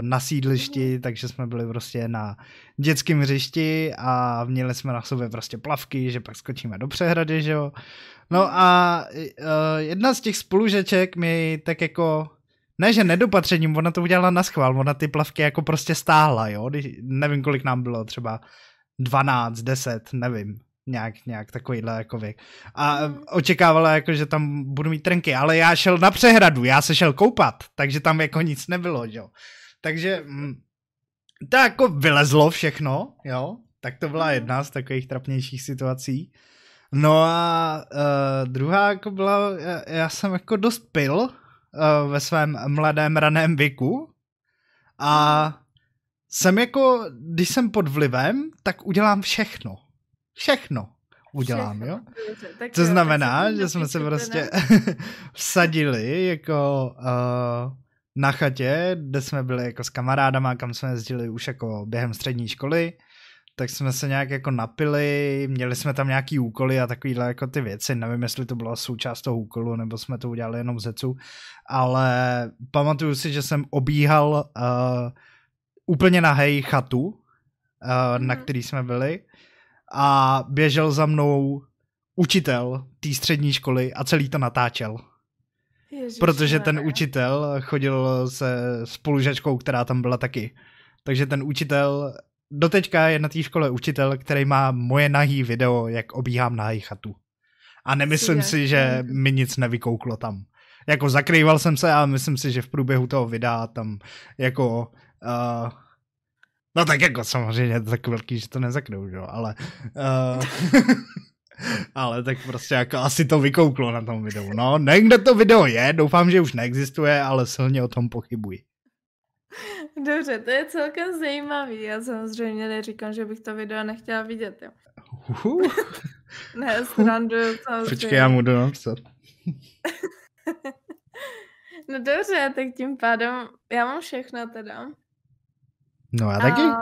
na sídlišti, takže jsme byli prostě na dětském hřišti a měli jsme na sobě prostě plavky, že pak skočíme do přehrady, že jo. No a uh, jedna z těch spolužeček mi tak jako ne, že nedopatřením, ona to udělala na schvál, ona ty plavky jako prostě stáhla, jo, Když, nevím, kolik nám bylo, třeba 12, 10, nevím, nějak, nějak takovýhle jako věk. A mm. očekávala jako, že tam budu mít trenky, ale já šel na přehradu, já se šel koupat, takže tam jako nic nebylo, jo. Takže mm, to jako vylezlo všechno, jo, tak to byla jedna z takových trapnějších situací. No a uh, druhá jako byla, já, já jsem jako dost pil uh, ve svém mladém raném věku a jsem jako, když jsem pod vlivem, tak udělám všechno. Všechno udělám, Všechno. jo? Tak To jo, tak znamená, se že jsme se prostě vsadili jako uh, na chatě, kde jsme byli jako s kamarádama, kam jsme jezdili už jako během střední školy, tak jsme se nějak jako napili, měli jsme tam nějaký úkoly a takovýhle jako ty věci, nevím, jestli to byla součást toho úkolu, nebo jsme to udělali jenom z hecu, ale pamatuju si, že jsem obíhal uh, úplně nahej chatu, uh, na Mhm. který jsme byli a běžel za mnou učitel té střední školy a celý to natáčel. Protože ten učitel chodil se spolužačkou, která tam byla taky. Takže ten učitel, doteďka je na té škole učitel, který má moje nahý video, jak obíhám nahý chatu. A nemyslím Si že mi nic nevykouklo tam. Jako zakrýval jsem se a myslím si, že v průběhu toho videa tam jako... Uh, no tak jako samozřejmě je to tak velký, že to nezakryjou, že jo, ale... Uh, ale tak prostě jako asi to vykouklo na tom videu. No, nevím, kde to video je, doufám, že už neexistuje, ale silně o tom pochybuji. Dobře, to je celkem zajímavý. Já samozřejmě neříkám, že bych to video nechtěla vidět. Jo. Uhu. Ne, sranduju samozřejmě. Počkej, já mu jdu napsat. No dobře, tak tím pádem já mám všechno teda. No já taky. A...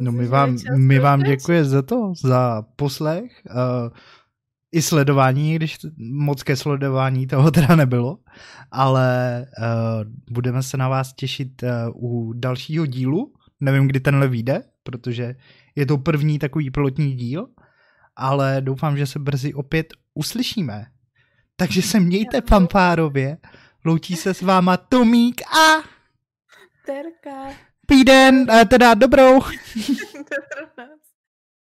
No my vám, my vám děkuji za to, za poslech uh, i sledování, když moc ke sledování toho teda nebylo, ale uh, budeme se na vás těšit uh, u dalšího dílu, nevím, kdy tenhle vyjde, protože je to první takový pilotní díl, ale doufám, že se brzy opět uslyšíme. Takže se mějte fanfárově, loučí se s váma Tomík a Terka. píden, eh, teda dobrou.